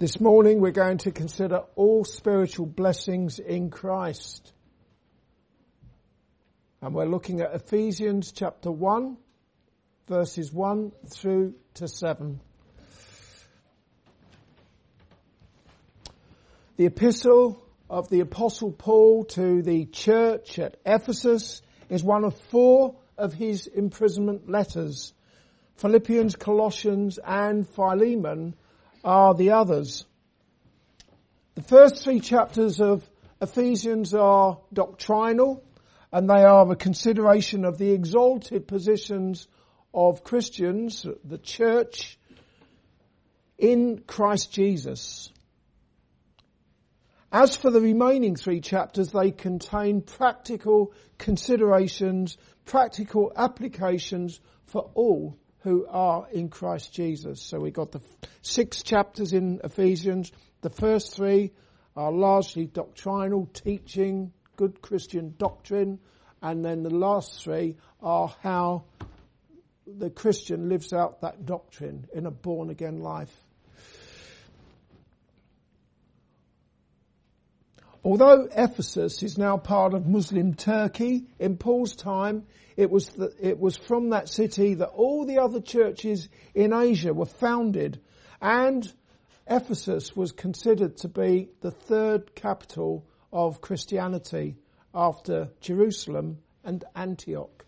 This morning we're going to consider all spiritual blessings in Christ. And we're looking at Ephesians chapter 1, verses 1 through to 7. The epistle of the apostle Paul to the church at Ephesus is one of four of his imprisonment letters. Philippians, Colossians and Philemon are the others. The first three chapters of Ephesians are doctrinal and they are a consideration of the exalted positions of Christians, the church, in Christ Jesus. As for the remaining three chapters, they contain practical considerations, practical applications for all who are in Christ Jesus. So we got the six chapters in Ephesians. The first three are largely doctrinal teaching, good Christian doctrine, and then the last three are how the Christian lives out that doctrine in a born again life. Although Ephesus is now part of Muslim Turkey, in Paul's time, it was, the, it was from that city that all the other churches in Asia were founded and Ephesus was considered to be the third capital of Christianity after Jerusalem and Antioch.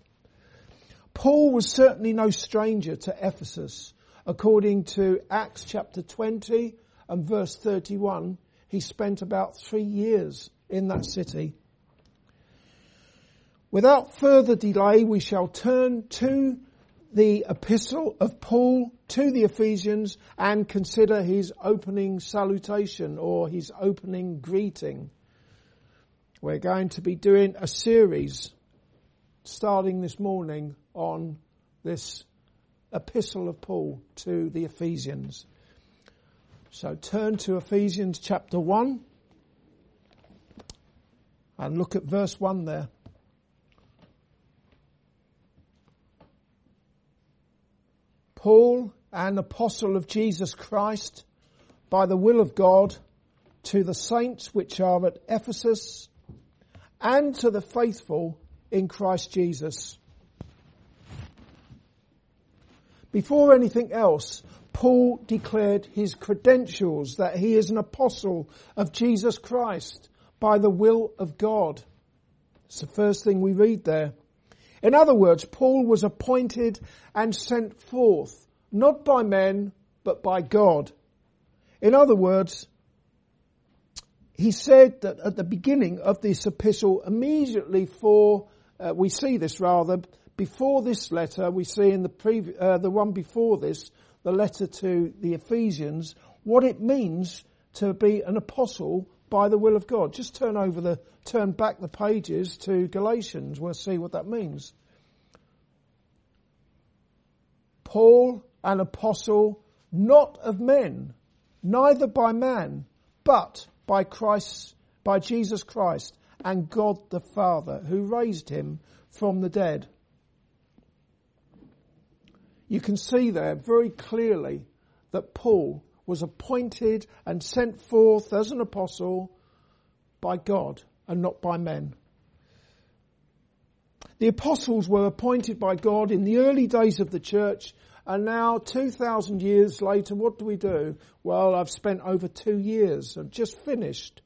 Paul was certainly no stranger to Ephesus. According to Acts chapter 20 and verse 31, he spent about three years in that city. Without further delay, we shall turn to the epistle of Paul to the Ephesians and consider his opening salutation or his opening greeting. We're going to be doing a series starting this morning on this epistle of Paul to the Ephesians. So turn to Ephesians chapter 1 and look at verse 1 there. Paul, an apostle of Jesus Christ, by the will of God, to the saints which are at Ephesus, and to the faithful in Christ Jesus. Before anything else, Paul declared his credentials that he is an apostle of Jesus Christ by the will of God. It's the first thing we read there. In other words, Paul was appointed and sent forth, not by men, but by God. In other words, he said that at the beginning of this epistle, immediately for, uh, we see this rather, before this letter, we see in the previ- uh, the one before this, the letter to the Ephesians, what it means to be an apostle by the will of God. Just turn over the, turn back the pages to Galatians. We'll see what that means. Paul, an apostle, not of men, neither by man, but by Christ, by Jesus Christ and God the Father who raised him from the dead you can see there very clearly that Paul was appointed and sent forth as an apostle by God and not by men. The apostles were appointed by God in the early days of the church and now 2,000 years later, what do we do? Well, I've spent over two years, I've just finished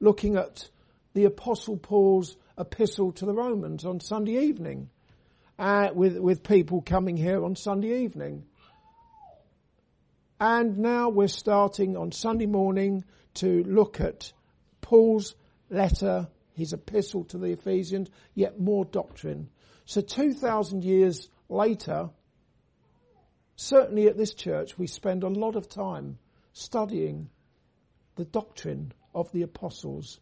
looking at the apostle Paul's epistle to the Romans on Sunday evening uh, with, with people coming here on Sunday evening. And now we're starting on Sunday morning to look at Paul's letter, his epistle to the Ephesians, yet more doctrine. So 2,000 years later, certainly at this church, we spend a lot of time studying the doctrine of the apostles.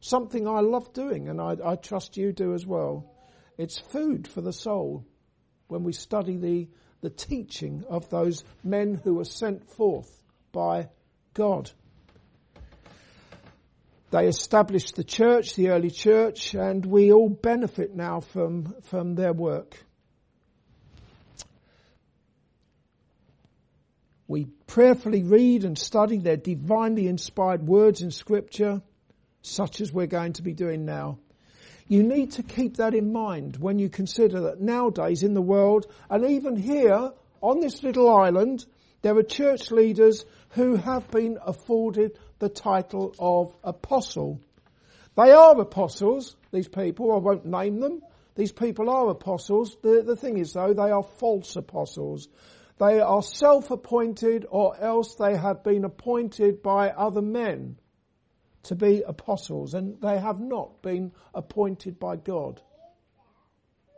Something I love doing and I, I trust you do as well. It's food for the soul when we study the, the teaching of those men who were sent forth by God. They established the church, the early church, and we all benefit now from, from their work. We prayerfully read and study their divinely inspired words in scripture, such as we're going to be doing now. You need to keep that in mind when you consider that nowadays in the world, and even here on this little island, there are church leaders who have been afforded the title of apostle. They are apostles, these people, I won't name them. These people are apostles. The, the thing is though, they are false apostles. They are self-appointed or else they have been appointed by other men to be apostles and they have not been appointed by God.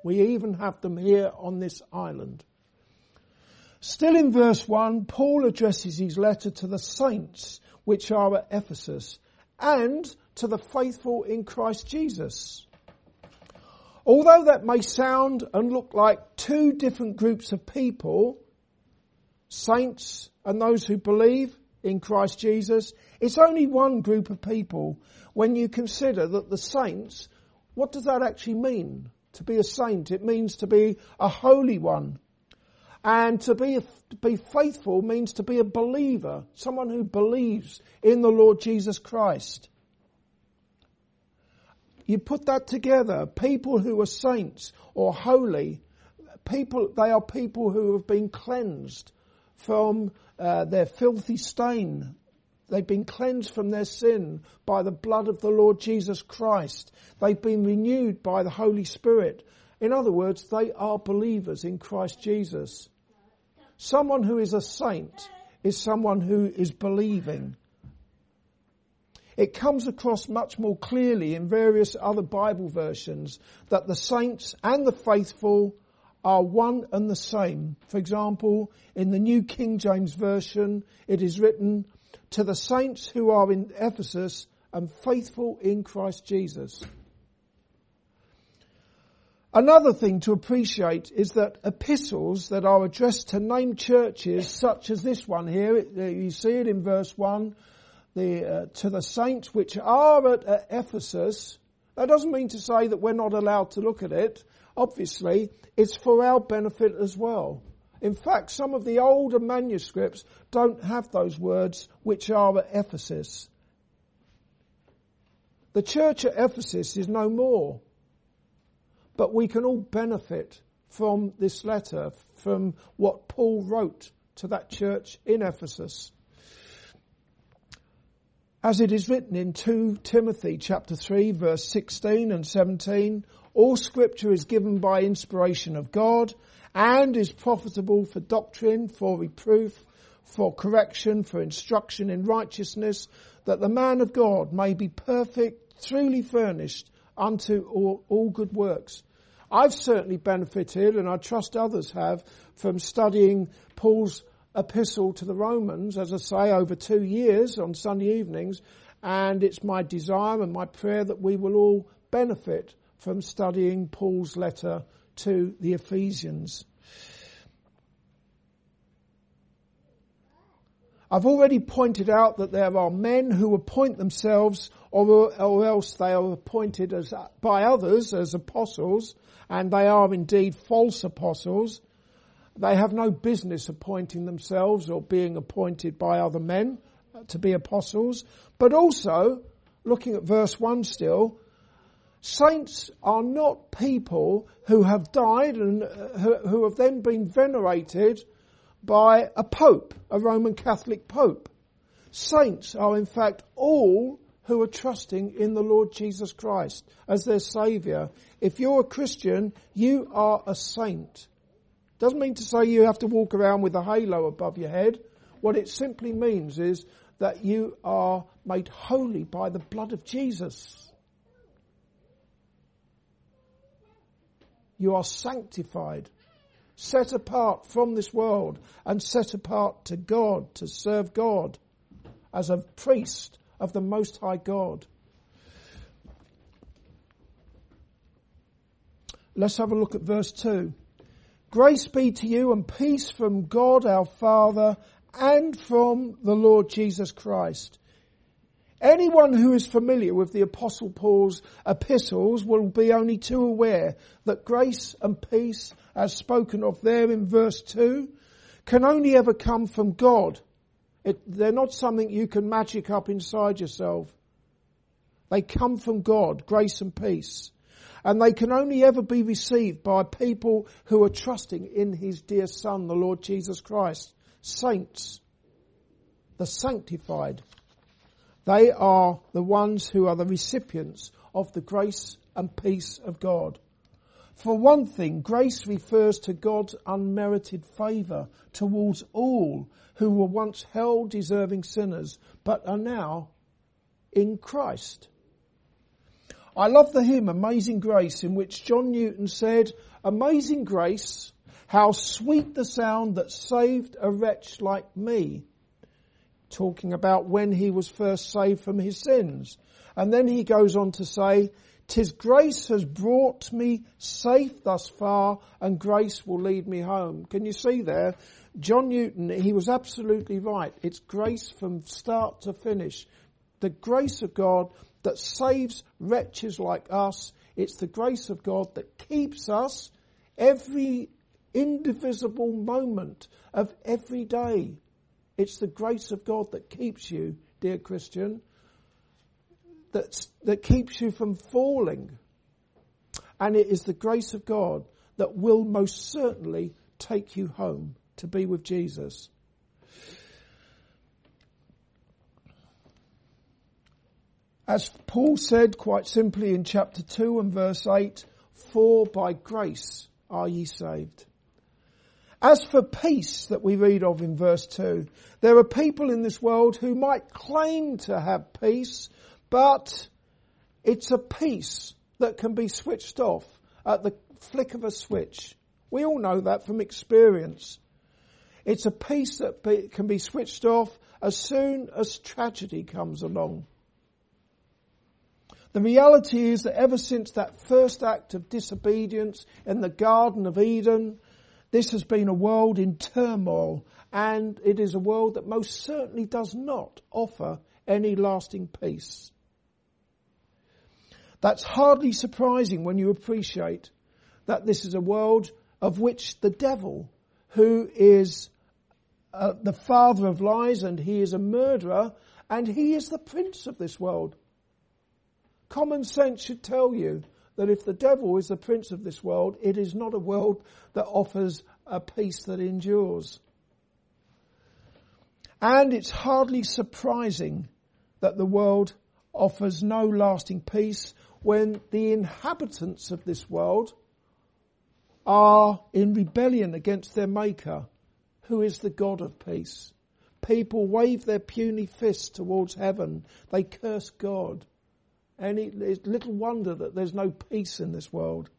We even have them here on this island. Still in verse 1, Paul addresses his letter to the saints which are at Ephesus and to the faithful in Christ Jesus. Although that may sound and look like two different groups of people, saints and those who believe in Christ Jesus, it's only one group of people when you consider that the saints, what does that actually mean? To be a saint, it means to be a holy one. And to be, to be faithful means to be a believer, someone who believes in the Lord Jesus Christ. You put that together, people who are saints or holy, people, they are people who have been cleansed from uh, their filthy stain. They've been cleansed from their sin by the blood of the Lord Jesus Christ. They've been renewed by the Holy Spirit. In other words, they are believers in Christ Jesus. Someone who is a saint is someone who is believing. It comes across much more clearly in various other Bible versions that the saints and the faithful are one and the same. For example, in the New King James Version, it is written, to the saints who are in Ephesus and faithful in Christ Jesus. Another thing to appreciate is that epistles that are addressed to named churches such as this one here, you see it in verse 1, the, uh, to the saints which are at uh, Ephesus. That doesn't mean to say that we're not allowed to look at it. Obviously, it's for our benefit as well. In fact, some of the older manuscripts don't have those words which are at Ephesus. The church at Ephesus is no more. But we can all benefit from this letter, from what Paul wrote to that church in Ephesus. As it is written in 2 Timothy chapter 3 verse 16 and 17, all scripture is given by inspiration of God and is profitable for doctrine, for reproof, for correction, for instruction in righteousness, that the man of God may be perfect, truly furnished unto all, all good works. I've certainly benefited, and I trust others have, from studying Paul's epistle to the Romans, as I say, over two years on Sunday evenings, and it's my desire and my prayer that we will all benefit from studying Paul's letter to the Ephesians. I've already pointed out that there are men who appoint themselves or, or else they are appointed as, by others as apostles and they are indeed false apostles. They have no business appointing themselves or being appointed by other men to be apostles. But also, looking at verse 1 still, saints are not people who have died and uh, who have then been venerated by a pope, a Roman Catholic pope. Saints are in fact all who are trusting in the Lord Jesus Christ as their saviour. If you're a Christian, you are a saint. Doesn't mean to say you have to walk around with a halo above your head. What it simply means is that you are made holy by the blood of Jesus. You are sanctified, set apart from this world and set apart to God, to serve God as a priest of the Most High God. Let's have a look at verse 2. Grace be to you and peace from God our Father and from the Lord Jesus Christ. Anyone who is familiar with the apostle Paul's epistles will be only too aware that grace and peace as spoken of there in verse 2 can only ever come from God. It, they're not something you can magic up inside yourself. They come from God, grace and peace. And they can only ever be received by people who are trusting in His dear Son, the Lord Jesus Christ. Saints, the sanctified. They are the ones who are the recipients of the grace and peace of God. For one thing, grace refers to God's unmerited favour towards all who were once hell deserving sinners, but are now in Christ. I love the hymn Amazing Grace in which John Newton said, Amazing grace, how sweet the sound that saved a wretch like me. Talking about when he was first saved from his sins. And then he goes on to say, Tis grace has brought me safe thus far and grace will lead me home. Can you see there? John Newton, he was absolutely right. It's grace from start to finish. The grace of God that saves wretches like us. It's the grace of God that keeps us every indivisible moment of every day. It's the grace of God that keeps you, dear Christian that, that keeps you from falling. And it is the grace of God that will most certainly take you home to be with Jesus. As Paul said quite simply in chapter 2 and verse 8, for by grace are ye saved. As for peace that we read of in verse 2, there are people in this world who might claim to have peace, but it's a peace that can be switched off at the flick of a switch. We all know that from experience. It's a peace that be, can be switched off as soon as tragedy comes along. The reality is that ever since that first act of disobedience in the Garden of Eden, this has been a world in turmoil and it is a world that most certainly does not offer any lasting peace. That's hardly surprising when you appreciate that this is a world of which the devil, who is uh, the father of lies and he is a murderer and he is the prince of this world. Common sense should tell you that if the devil is the prince of this world, it is not a world that offers a peace that endures. And it's hardly surprising that the world offers no lasting peace when the inhabitants of this world are in rebellion against their maker, who is the God of peace. People wave their puny fists towards heaven. They curse God. And it's little wonder that there's no peace in this world.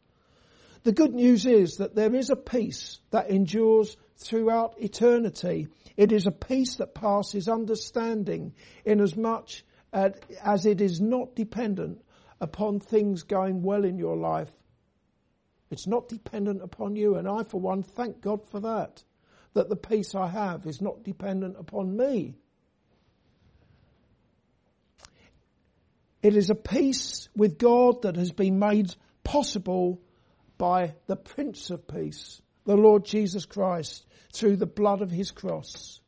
The good news is that there is a peace that endures throughout eternity. It is a peace that passes understanding inasmuch uh, as it is not dependent upon things going well in your life. It's not dependent upon you, and I, for one, thank God for that. That the peace I have is not dependent upon me. It is a peace with God that has been made possible by the Prince of Peace, the Lord Jesus Christ, through the blood of his cross.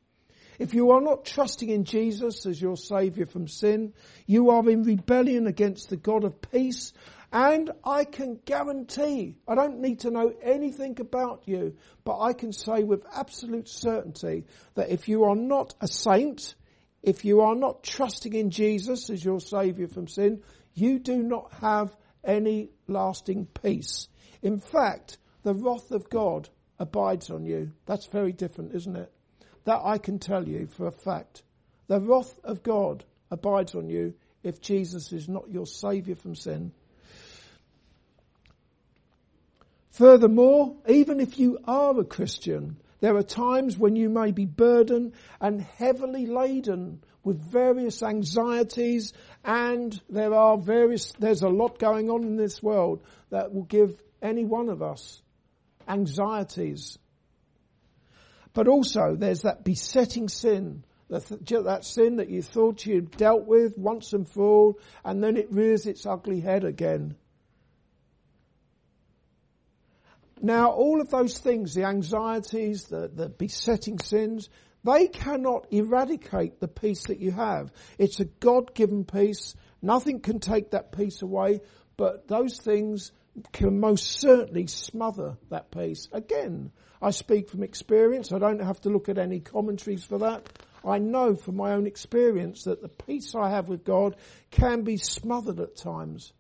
If you are not trusting in Jesus as your Saviour from sin, you are in rebellion against the God of peace. And I can guarantee, I don't need to know anything about you, but I can say with absolute certainty that if you are not a saint, if you are not trusting in Jesus as your Saviour from sin, you do not have any lasting peace. In fact, the wrath of God abides on you. That's very different, isn't it? That I can tell you for a fact. The wrath of God abides on you if Jesus is not your saviour from sin. Furthermore, even if you are a Christian, there are times when you may be burdened and heavily laden with various anxieties and there are various, there's a lot going on in this world that will give any one of us anxieties but also there's that besetting sin, that, sin that you thought you'd dealt with once and for all, and then it rears its ugly head again. Now, all of those things, the anxieties, the, the besetting sins, they cannot eradicate the peace that you have. It's a God-given peace. Nothing can take that peace away, but those things can most certainly smother that peace. Again, I speak from experience. I don't have to look at any commentaries for that. I know from my own experience that the peace I have with God can be smothered at times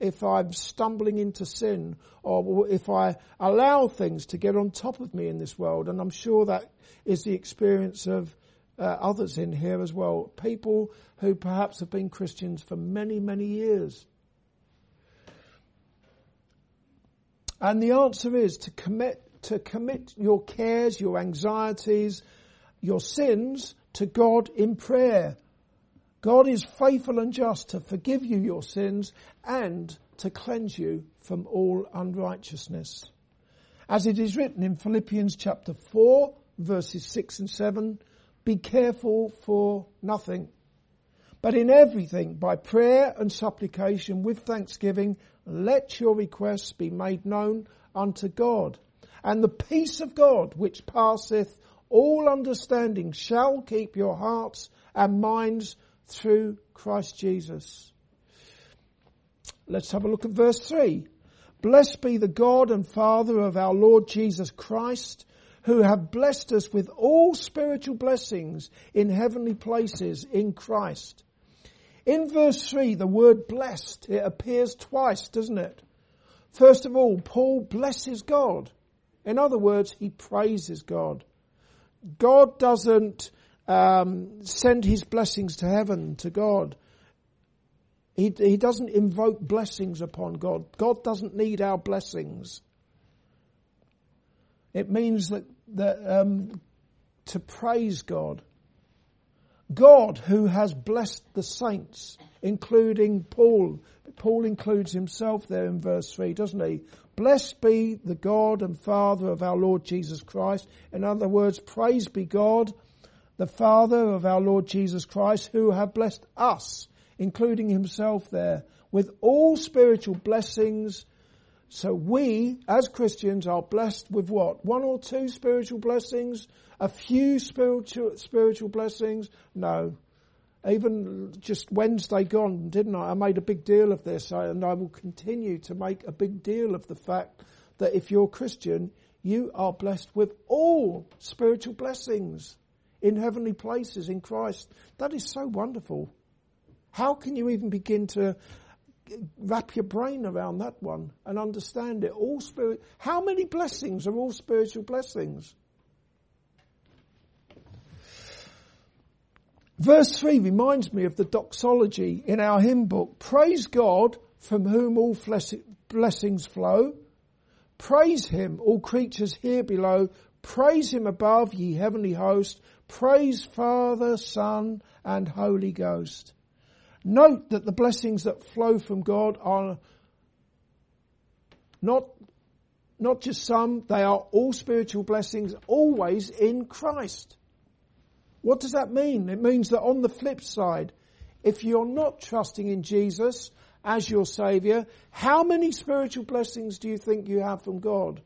if I'm stumbling into sin or if I allow things to get on top of me in this world. And I'm sure that is the experience of uh, others in here as well. People who perhaps have been Christians for many, many years. And the answer is to commit, to commit your cares, your anxieties, your sins to God in prayer God is faithful and just to forgive you your sins and to cleanse you from all unrighteousness. As it is written in Philippians chapter 4 verses 6 and 7, be careful for nothing, but in everything by prayer and supplication with thanksgiving, let your requests be made known unto God. And the peace of God which passeth all understanding shall keep your hearts and minds through Christ Jesus. Let's have a look at verse 3. Blessed be the God and Father of our Lord Jesus Christ, who have blessed us with all spiritual blessings in heavenly places in Christ. In verse 3, the word blessed, it appears twice, doesn't it? First of all, Paul blesses God. In other words, he praises God. God doesn't um, send his blessings to heaven, to God. He, he doesn't invoke blessings upon God. God doesn't need our blessings. It means that, that um, to praise God. God who has blessed the saints, including Paul. Paul includes himself there in verse 3, doesn't he? Blessed be the God and Father of our Lord Jesus Christ. In other words, praise be God the Father of our Lord Jesus Christ, who have blessed us, including himself there, with all spiritual blessings. So we, as Christians, are blessed with what? One or two spiritual blessings? A few spiritual, spiritual blessings? No. Even just Wednesday gone, didn't I? I made a big deal of this, and I will continue to make a big deal of the fact that if you're Christian, you are blessed with all spiritual blessings in heavenly places in Christ. That is so wonderful. How can you even begin to wrap your brain around that one and understand it? All spirit, how many blessings are all spiritual blessings? Verse 3 reminds me of the doxology in our hymn book. Praise God from whom all blessings flow. Praise Him, all creatures here below. Praise Him above, ye heavenly host. Praise Father, Son, and Holy Ghost. Note that the blessings that flow from God are not, not just some, they are all spiritual blessings, always in Christ. What does that mean? It means that on the flip side, if you're not trusting in Jesus as your Saviour, how many spiritual blessings do you think you have from God?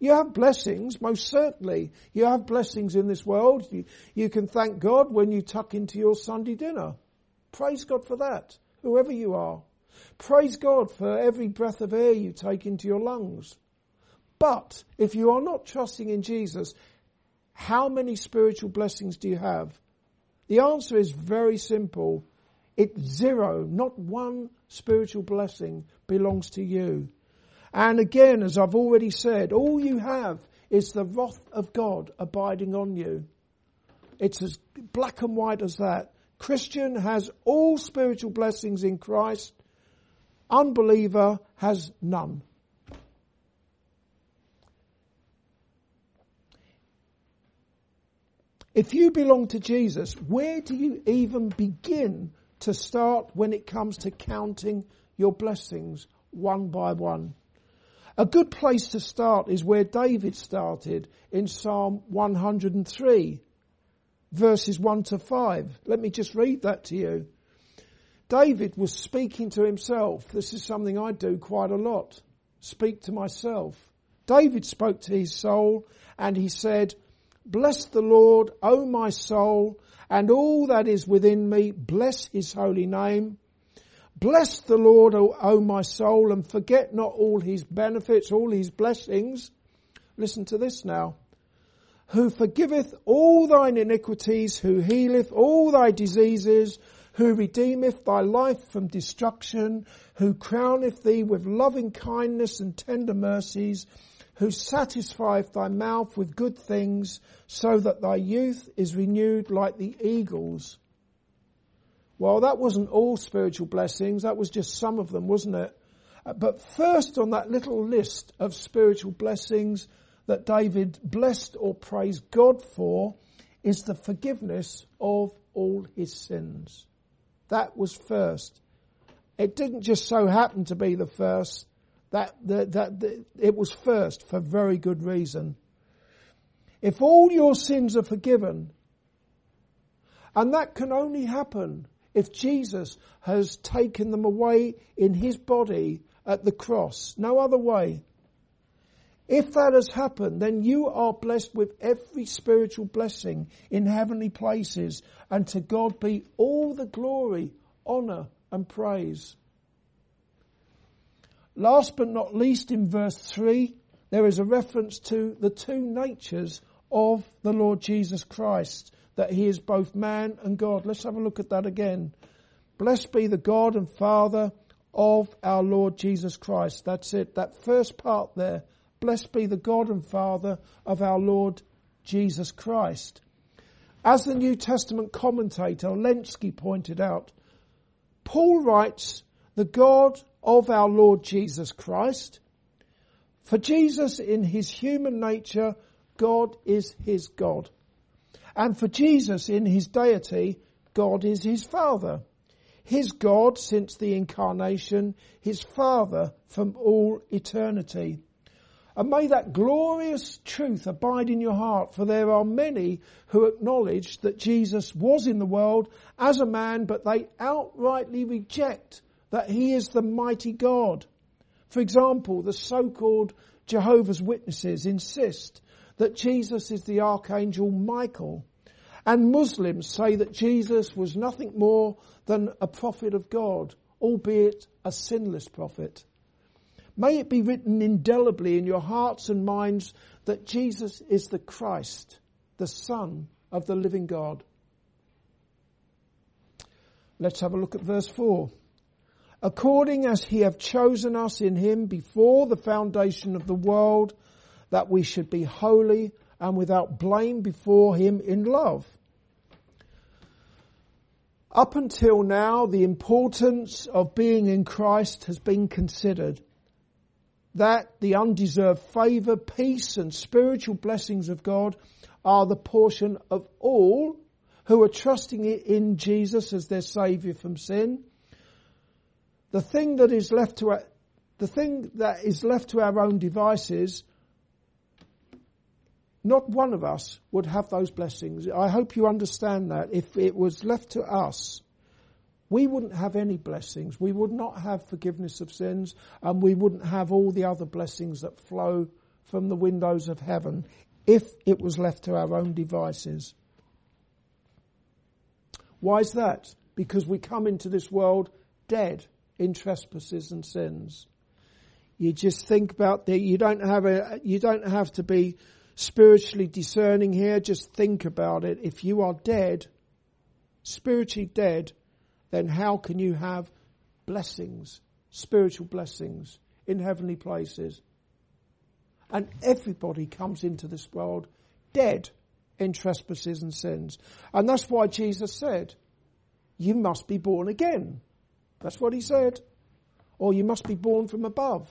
You have blessings, most certainly. You have blessings in this world. You, you can thank God when you tuck into your Sunday dinner. Praise God for that, whoever you are. Praise God for every breath of air you take into your lungs. But if you are not trusting in Jesus, how many spiritual blessings do you have? The answer is very simple. It's zero. Not one spiritual blessing belongs to you. And again, as I've already said, all you have is the wrath of God abiding on you. It's as black and white as that. Christian has all spiritual blessings in Christ. Unbeliever has none. If you belong to Jesus, where do you even begin to start when it comes to counting your blessings one by one? A good place to start is where David started in Psalm 103, verses 1 to 5. Let me just read that to you. David was speaking to himself. This is something I do quite a lot. speak to myself. David spoke to his soul and he said, Bless the Lord, O my soul, and all that is within me, bless his holy name. Bless the Lord, O, o my soul, and forget not all his benefits, all his blessings. Listen to this now. Who forgiveth all thine iniquities, who healeth all thy diseases, who redeemeth thy life from destruction, who crowneth thee with loving kindness and tender mercies, who satisfieth thy mouth with good things, so that thy youth is renewed like the eagles. Well, that wasn't all spiritual blessings, that was just some of them, wasn't it? Uh, but first on that little list of spiritual blessings that David blessed or praised God for is the forgiveness of all his sins. That was first. It didn't just so happen to be the first. That, that, that, that it was first for very good reason. If all your sins are forgiven, and that can only happen if Jesus has taken them away in his body at the cross. No other way. If that has happened, then you are blessed with every spiritual blessing in heavenly places, and to God be all the glory, honour, and praise. Last but not least, in verse 3, there is a reference to the two natures of the Lord Jesus Christ, that he is both man and God. Let's have a look at that again. Blessed be the God and Father of our Lord Jesus Christ. That's it. That first part there. Blessed be the God and Father of our Lord Jesus Christ. As the New Testament commentator Lenski pointed out, Paul writes, the God of our Lord Jesus Christ. For Jesus in his human nature, God is his God. And for Jesus in his deity, God is his Father. His God since the incarnation, his Father from all eternity. And may that glorious truth abide in your heart, for there are many who acknowledge that Jesus was in the world as a man, but they outrightly reject that he is the mighty God. For example, the so-called Jehovah's Witnesses insist that Jesus is the Archangel Michael. And Muslims say that Jesus was nothing more than a prophet of God, albeit a sinless prophet. May it be written indelibly in your hearts and minds that Jesus is the Christ, the Son of the living God. Let's have a look at verse 4 according as he have chosen us in him before the foundation of the world, that we should be holy and without blame before him in love. Up until now, the importance of being in Christ has been considered. That the undeserved favour, peace and spiritual blessings of God are the portion of all who are trusting in Jesus as their saviour from sin the thing that is left to our, the thing that is left to our own devices, not one of us would have those blessings. I hope you understand that. If it was left to us, we wouldn't have any blessings. We would not have forgiveness of sins and we wouldn't have all the other blessings that flow from the windows of heaven if it was left to our own devices. Why is that? Because we come into this world dead in trespasses and sins. You just think about that. You don't have a, you don't have to be spiritually discerning here. Just think about it. If you are dead, spiritually dead, then how can you have blessings, spiritual blessings in heavenly places? And everybody comes into this world dead in trespasses and sins. And that's why Jesus said, you must be born again. That's what he said. Or you must be born from above.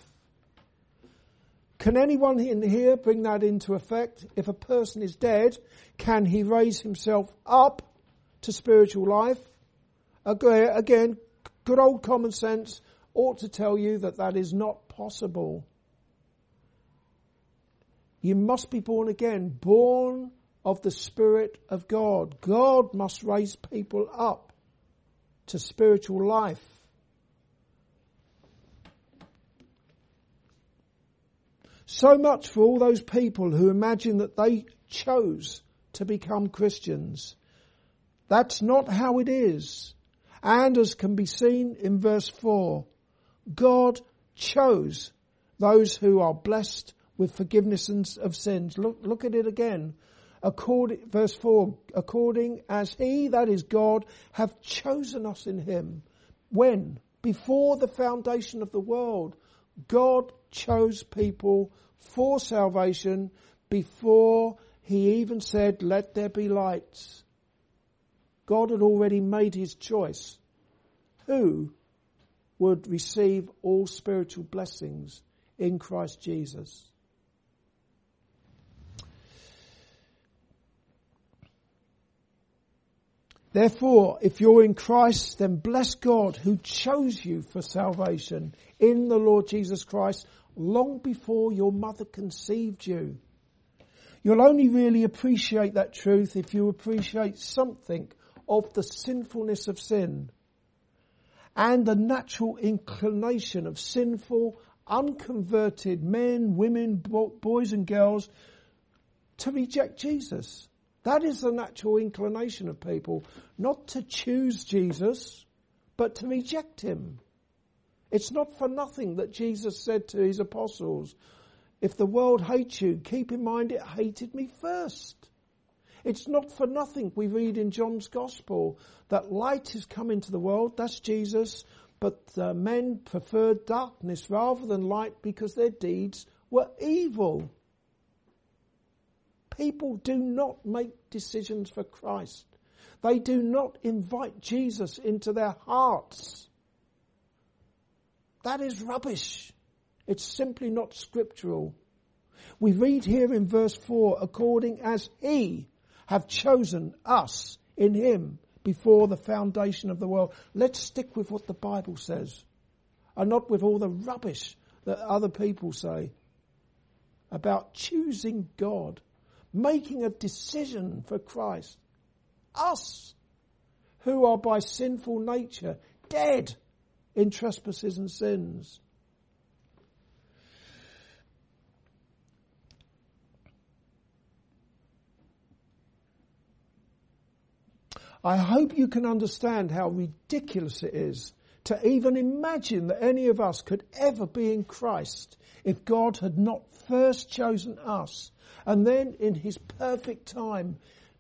Can anyone in here bring that into effect? If a person is dead, can he raise himself up to spiritual life? Again, good old common sense ought to tell you that that is not possible. You must be born again, born of the Spirit of God. God must raise people up to spiritual life. So much for all those people who imagine that they chose to become Christians. That's not how it is. And as can be seen in verse 4, God chose those who are blessed with forgiveness of sins. Look, look at it again. Verse 4, according as he, that is God, have chosen us in him. When? Before the foundation of the world. God chose people for salvation before he even said, let there be lights. God had already made his choice. Who would receive all spiritual blessings in Christ Jesus? Therefore, if you're in Christ, then bless God who chose you for salvation in the Lord Jesus Christ long before your mother conceived you. You'll only really appreciate that truth if you appreciate something of the sinfulness of sin and the natural inclination of sinful, unconverted men, women, boys and girls to reject Jesus. That is the natural inclination of people, not to choose Jesus, but to reject him. It's not for nothing that Jesus said to his apostles, if the world hates you, keep in mind it hated me first. It's not for nothing we read in John's Gospel that light has come into the world, that's Jesus, but uh, men preferred darkness rather than light because their deeds were evil. People do not make decisions for Christ. They do not invite Jesus into their hearts. That is rubbish. It's simply not scriptural. We read here in verse 4, according as he have chosen us in him before the foundation of the world. Let's stick with what the Bible says and not with all the rubbish that other people say about choosing God, making a decision for Christ. Us, who are by sinful nature dead in trespasses and sins. I hope you can understand how ridiculous it is to even imagine that any of us could ever be in Christ if God had not first chosen us and then in his perfect time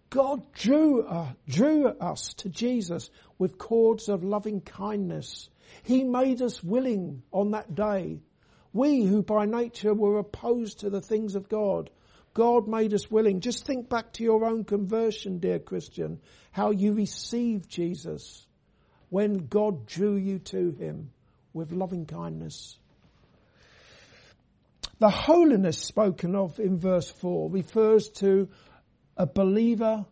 God drew, uh, drew us to Jesus with cords of loving kindness he made us willing on that day. We who by nature were opposed to the things of God, God made us willing. Just think back to your own conversion, dear Christian, how you received Jesus when God drew you to Him with loving kindness. The holiness spoken of in verse 4 refers to a believer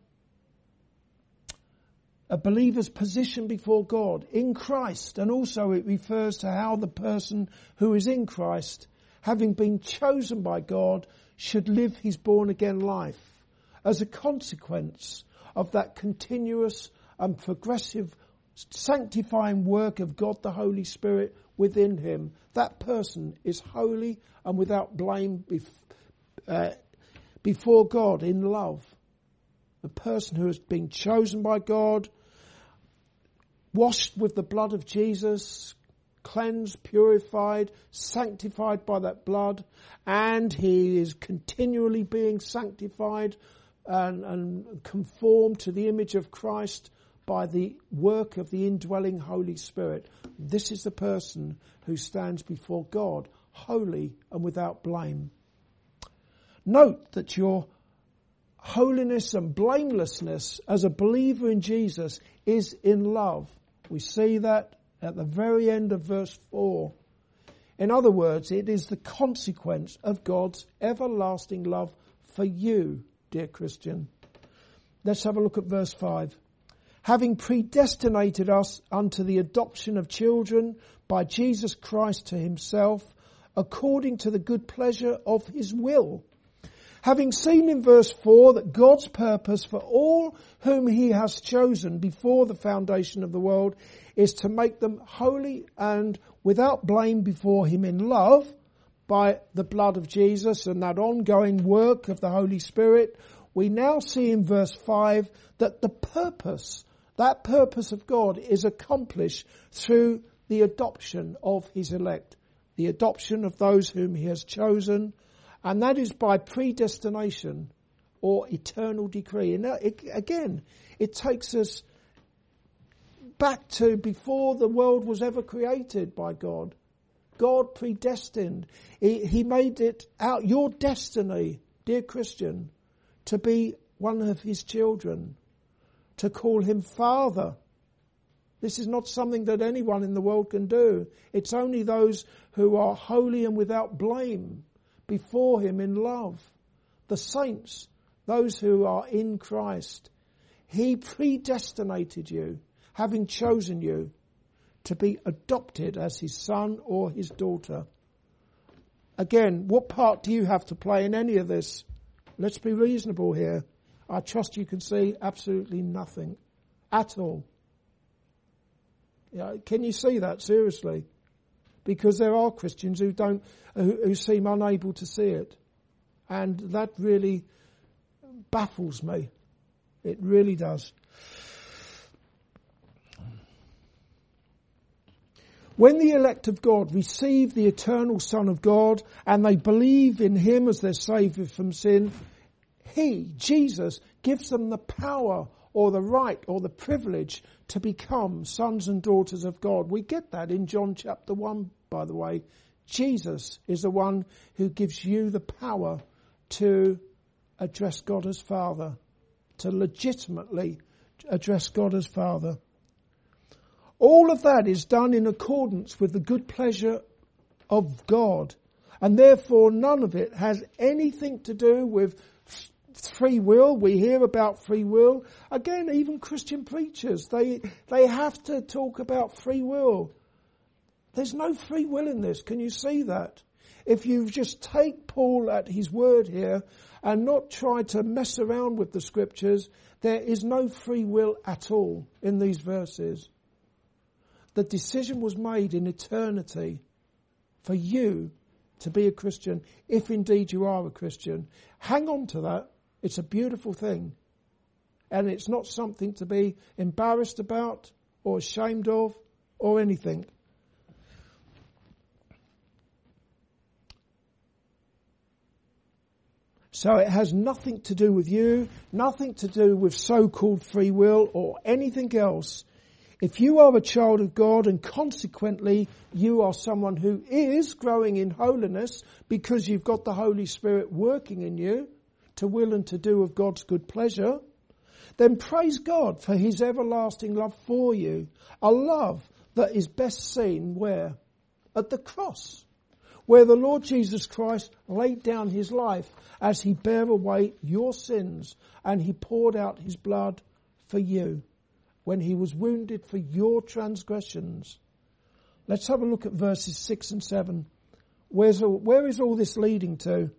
a believer's position before God in Christ, and also it refers to how the person who is in Christ, having been chosen by God, should live his born again life as a consequence of that continuous and progressive sanctifying work of God the Holy Spirit within him. That person is holy and without blame uh, before God in love. The person who has been chosen by God, washed with the blood of Jesus, cleansed, purified, sanctified by that blood, and he is continually being sanctified and, and conformed to the image of Christ by the work of the indwelling Holy Spirit. This is the person who stands before God, holy and without blame. Note that your holiness and blamelessness as a believer in Jesus is in love. We see that at the very end of verse 4. In other words, it is the consequence of God's everlasting love for you, dear Christian. Let's have a look at verse 5. Having predestinated us unto the adoption of children by Jesus Christ to himself, according to the good pleasure of his will. Having seen in verse 4 that God's purpose for all whom he has chosen before the foundation of the world is to make them holy and without blame before him in love, by the blood of Jesus and that ongoing work of the Holy Spirit, we now see in verse 5 that the purpose, that purpose of God is accomplished through the adoption of his elect, the adoption of those whom he has chosen, and that is by predestination or eternal decree. And uh, it, again, it takes us back to before the world was ever created by God. God predestined. He, he made it out your destiny, dear Christian, to be one of his children, to call him father. This is not something that anyone in the world can do. It's only those who are holy and without blame before him in love. The saints, those who are in Christ. He predestinated you, having chosen you to be adopted as his son or his daughter. Again, what part do you have to play in any of this? Let's be reasonable here. I trust you can see absolutely nothing at all. Can you see that seriously? Because there are Christians who don't, who, who seem unable to see it. And that really baffles me. It really does. When the elect of God receive the eternal Son of God and they believe in Him as their Saviour from sin, He, Jesus, gives them the power or the right or the privilege to become sons and daughters of God. We get that in John chapter 1, by the way. Jesus is the one who gives you the power to address God as Father, to legitimately address God as Father. All of that is done in accordance with the good pleasure of God. And therefore none of it has anything to do with free will. We hear about free will. Again, even Christian preachers, they, they have to talk about free will. There's no free will in this. Can you see that? If you just take Paul at his word here and not try to mess around with the scriptures, there is no free will at all in these verses. The decision was made in eternity for you to be a Christian, if indeed you are a Christian. Hang on to that. It's a beautiful thing. And it's not something to be embarrassed about or ashamed of or anything. So it has nothing to do with you, nothing to do with so-called free will or anything else. If you are a child of God and consequently you are someone who is growing in holiness because you've got the Holy Spirit working in you to will and to do of God's good pleasure, then praise God for His everlasting love for you. A love that is best seen where? At the cross. Where the Lord Jesus Christ laid down His life as He bare away your sins and He poured out His blood for you when he was wounded for your transgressions. Let's have a look at verses 6 and 7. Where's where is all this leading to?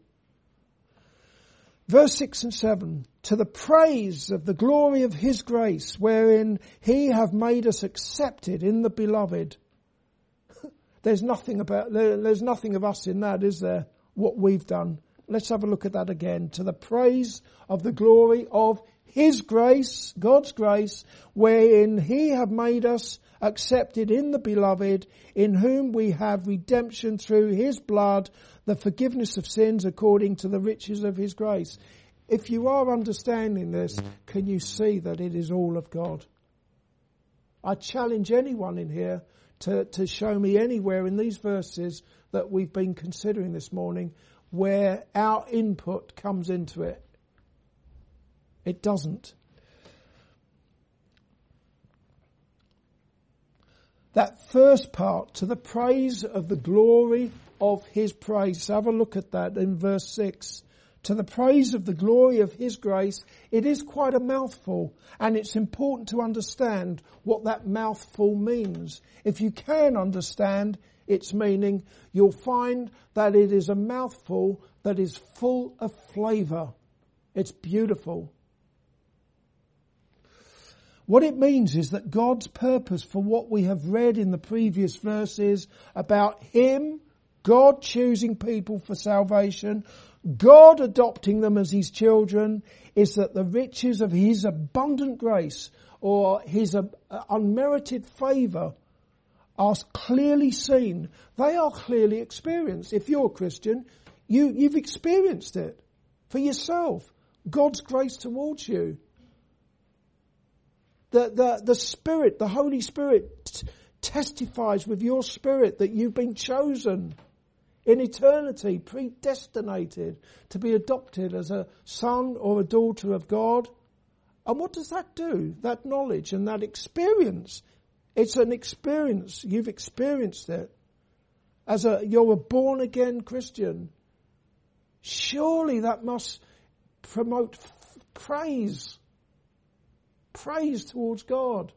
Verse 6 and 7. To the praise of the glory of his grace, wherein he have made us accepted in the beloved. there's nothing about, there, there's nothing of us in that, is there? What we've done. Let's have a look at that again. To the praise of the glory of his grace, God's grace, wherein He have made us accepted in the beloved, in whom we have redemption through His blood, the forgiveness of sins according to the riches of His grace. If you are understanding this, can you see that it is all of God? I challenge anyone in here to, to show me anywhere in these verses that we've been considering this morning where our input comes into it. It doesn't. That first part, to the praise of the glory of his praise. Have a look at that in verse 6. To the praise of the glory of his grace, it is quite a mouthful, and it's important to understand what that mouthful means. If you can understand its meaning, you'll find that it is a mouthful that is full of flavour. It's beautiful. What it means is that God's purpose for what we have read in the previous verses about Him, God choosing people for salvation, God adopting them as his children, is that the riches of his abundant grace or his uh, unmerited favour are clearly seen. They are clearly experienced. If you're a Christian, you, you've experienced it for yourself. God's grace towards you. The, the, the Spirit, the Holy Spirit t- testifies with your spirit that you've been chosen in eternity, predestinated to be adopted as a son or a daughter of God. And what does that do? That knowledge and that experience. It's an experience. You've experienced it. As a, you're a born again Christian. Surely that must promote f- praise. Praise towards God.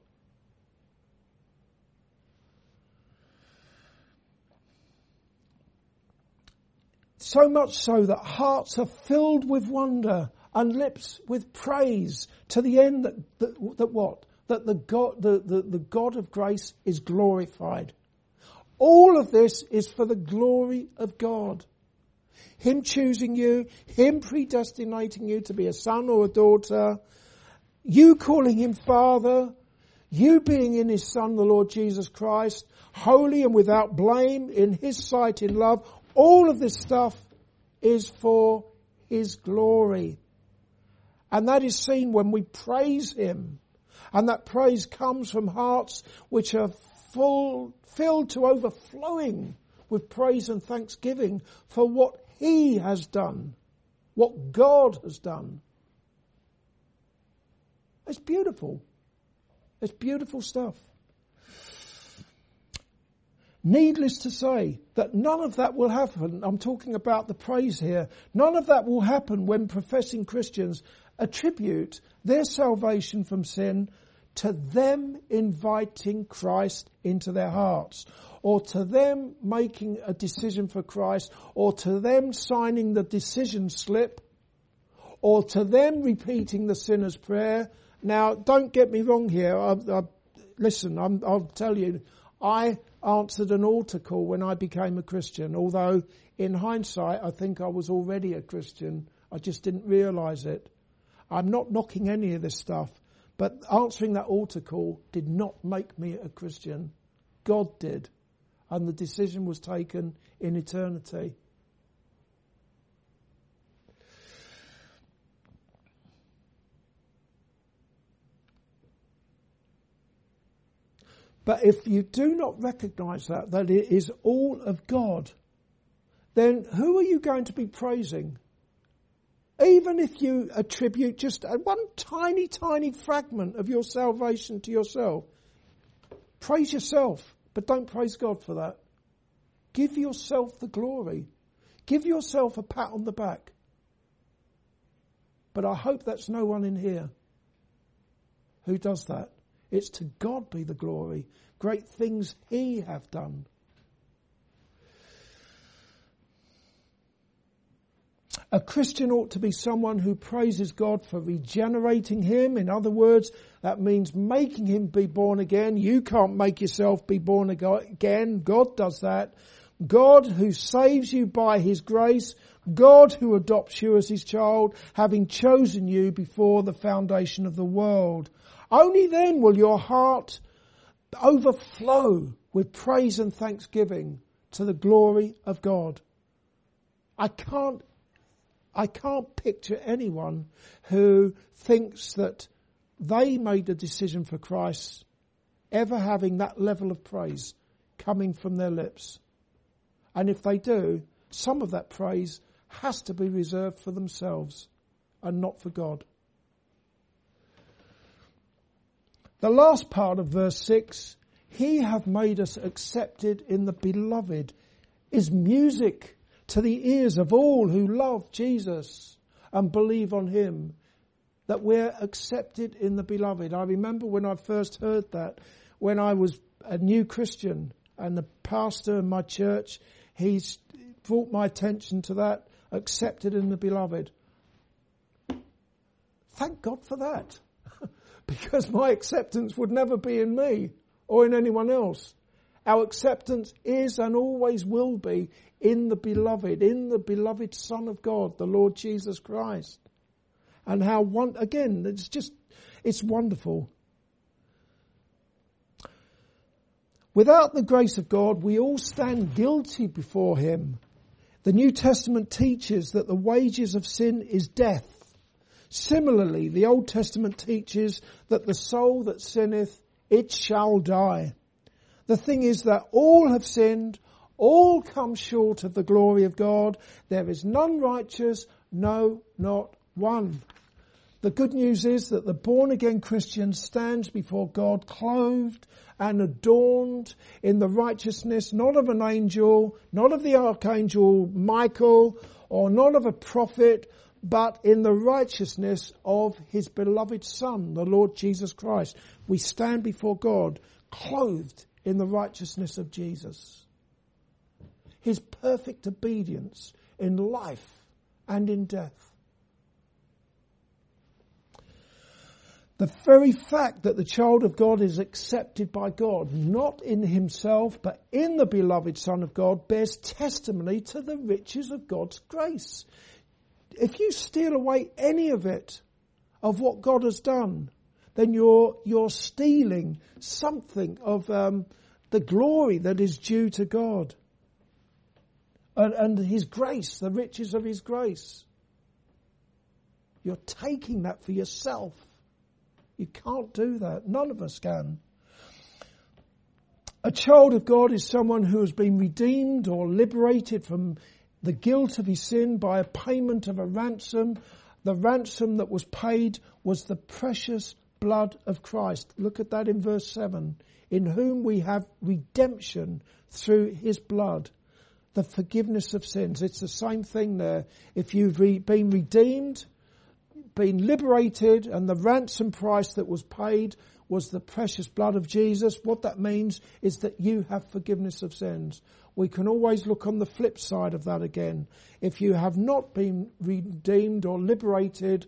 So much so that hearts are filled with wonder and lips with praise to the end that, that, that what? That the God, the, the, the God of grace is glorified. All of this is for the glory of God. Him choosing you, Him predestinating you to be a son or a daughter, you calling Him Father, you being in His Son, the Lord Jesus Christ, holy and without blame in His sight in love, all of this stuff is for His glory. And that is seen when we praise Him. And that praise comes from hearts which are full, filled to overflowing with praise and thanksgiving for what He has done, what God has done. It's beautiful. It's beautiful stuff. Needless to say that none of that will happen. I'm talking about the praise here. None of that will happen when professing Christians attribute their salvation from sin to them inviting Christ into their hearts or to them making a decision for Christ or to them signing the decision slip or to them repeating the sinner's prayer. Now, don't get me wrong here. I, I, listen, i will tell you, I answered an altar call when I became a Christian, although in hindsight I think I was already a Christian. I just didn't realise it. I'm not knocking any of this stuff, but answering that altar call did not make me a Christian. God did. And the decision was taken in eternity. But if you do not recognize that, that it is all of God, then who are you going to be praising? Even if you attribute just one tiny, tiny fragment of your salvation to yourself, praise yourself, but don't praise God for that. Give yourself the glory. Give yourself a pat on the back. But I hope that's no one in here who does that. It's to God be the glory. Great things He hath done. A Christian ought to be someone who praises God for regenerating him. In other words, that means making him be born again. You can't make yourself be born again. God does that. God who saves you by his grace. God who adopts you as his child, having chosen you before the foundation of the world. Only then will your heart overflow with praise and thanksgiving to the glory of God. I can't, I can't picture anyone who thinks that they made a decision for Christ ever having that level of praise coming from their lips. And if they do, some of that praise has to be reserved for themselves and not for God. The last part of verse 6, He hath made us accepted in the beloved, is music to the ears of all who love Jesus and believe on Him. That we're accepted in the beloved. I remember when I first heard that, when I was a new Christian and the pastor in my church, he's brought my attention to that, accepted in the beloved. Thank God for that because my acceptance would never be in me or in anyone else. Our acceptance is and always will be in the beloved, in the beloved Son of God, the Lord Jesus Christ. And how one, again, it's just, it's wonderful. Without the grace of God, we all stand guilty before Him. The New Testament teaches that the wages of sin is death. Similarly, the Old Testament teaches that the soul that sinneth, it shall die. The thing is that all have sinned, all come short of the glory of God. There is none righteous, no, not one. The good news is that the born again Christian stands before God clothed and adorned in the righteousness not of an angel, not of the archangel Michael, or not of a prophet, but in the righteousness of his beloved son, the Lord Jesus Christ. We stand before God clothed in the righteousness of Jesus. His perfect obedience in life and in death. The very fact that the child of God is accepted by God, not in himself, but in the beloved Son of God, bears testimony to the riches of God's grace. If you steal away any of it, of what God has done, then you're, you're stealing something of um, the glory that is due to God. And, and His grace, the riches of His grace. You're taking that for yourself. You can't do that. None of us can. A child of God is someone who has been redeemed or liberated from the guilt of his sin by a payment of a ransom. The ransom that was paid was the precious blood of Christ. Look at that in verse 7. In whom we have redemption through his blood. The forgiveness of sins. It's the same thing there. If you've re- been redeemed, been liberated and the ransom price that was paid was the precious blood of Jesus. What that means is that you have forgiveness of sins. We can always look on the flip side of that again. If you have not been redeemed or liberated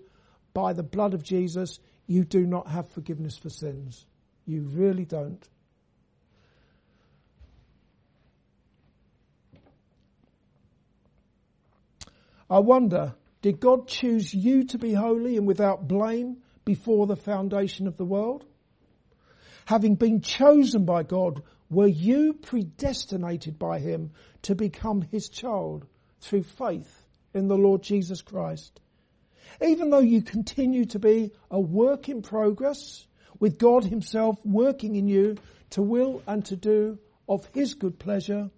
by the blood of Jesus, you do not have forgiveness for sins. You really don't. I wonder did God choose you to be holy and without blame before the foundation of the world? Having been chosen by God, were you predestinated by Him to become His child through faith in the Lord Jesus Christ? Even though you continue to be a work in progress, with God Himself working in you to will and to do of His good pleasure,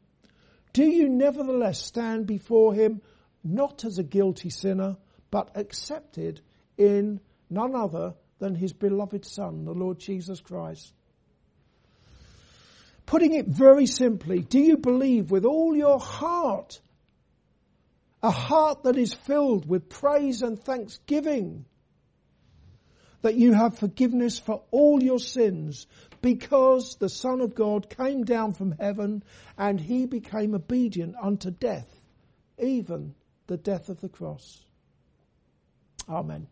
do you nevertheless stand before Him not as a guilty sinner, but accepted in none other than his beloved Son, the Lord Jesus Christ. Putting it very simply, do you believe with all your heart, a heart that is filled with praise and thanksgiving, that you have forgiveness for all your sins because the Son of God came down from heaven and he became obedient unto death, even the death of the cross. Amen.